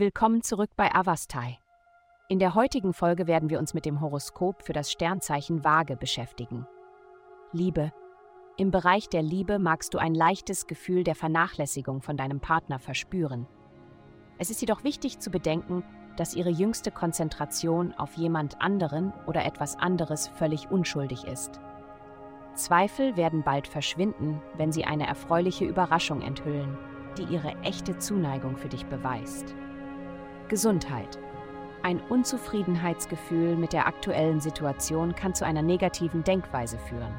Willkommen zurück bei Avastai. In der heutigen Folge werden wir uns mit dem Horoskop für das Sternzeichen Waage beschäftigen. Liebe. Im Bereich der Liebe magst du ein leichtes Gefühl der Vernachlässigung von deinem Partner verspüren. Es ist jedoch wichtig zu bedenken, dass ihre jüngste Konzentration auf jemand anderen oder etwas anderes völlig unschuldig ist. Zweifel werden bald verschwinden, wenn sie eine erfreuliche Überraschung enthüllen, die ihre echte Zuneigung für dich beweist. Gesundheit. Ein Unzufriedenheitsgefühl mit der aktuellen Situation kann zu einer negativen Denkweise führen.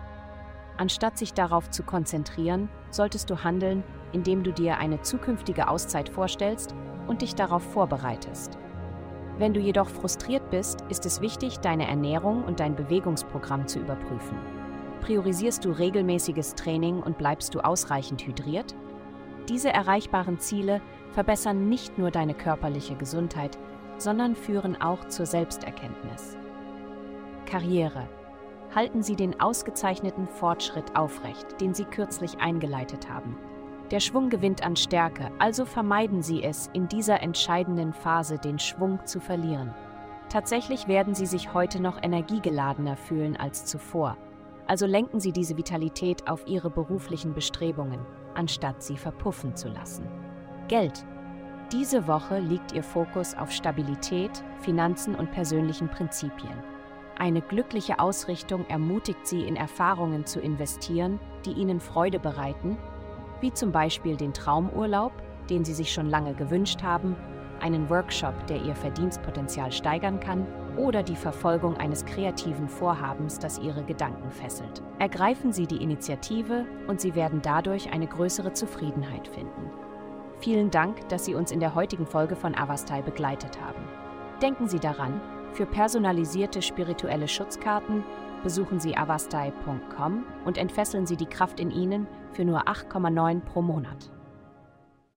Anstatt sich darauf zu konzentrieren, solltest du handeln, indem du dir eine zukünftige Auszeit vorstellst und dich darauf vorbereitest. Wenn du jedoch frustriert bist, ist es wichtig, deine Ernährung und dein Bewegungsprogramm zu überprüfen. Priorisierst du regelmäßiges Training und bleibst du ausreichend hydriert? Diese erreichbaren Ziele verbessern nicht nur deine körperliche Gesundheit, sondern führen auch zur Selbsterkenntnis. Karriere. Halten Sie den ausgezeichneten Fortschritt aufrecht, den Sie kürzlich eingeleitet haben. Der Schwung gewinnt an Stärke, also vermeiden Sie es, in dieser entscheidenden Phase den Schwung zu verlieren. Tatsächlich werden Sie sich heute noch energiegeladener fühlen als zuvor, also lenken Sie diese Vitalität auf Ihre beruflichen Bestrebungen, anstatt sie verpuffen zu lassen. Geld. Diese Woche liegt Ihr Fokus auf Stabilität, Finanzen und persönlichen Prinzipien. Eine glückliche Ausrichtung ermutigt Sie, in Erfahrungen zu investieren, die Ihnen Freude bereiten, wie zum Beispiel den Traumurlaub, den Sie sich schon lange gewünscht haben, einen Workshop, der Ihr Verdienstpotenzial steigern kann, oder die Verfolgung eines kreativen Vorhabens, das Ihre Gedanken fesselt. Ergreifen Sie die Initiative und Sie werden dadurch eine größere Zufriedenheit finden. Vielen Dank, dass Sie uns in der heutigen Folge von Avastai begleitet haben. Denken Sie daran, für personalisierte spirituelle Schutzkarten besuchen Sie avastai.com und entfesseln Sie die Kraft in Ihnen für nur 8,9 pro Monat.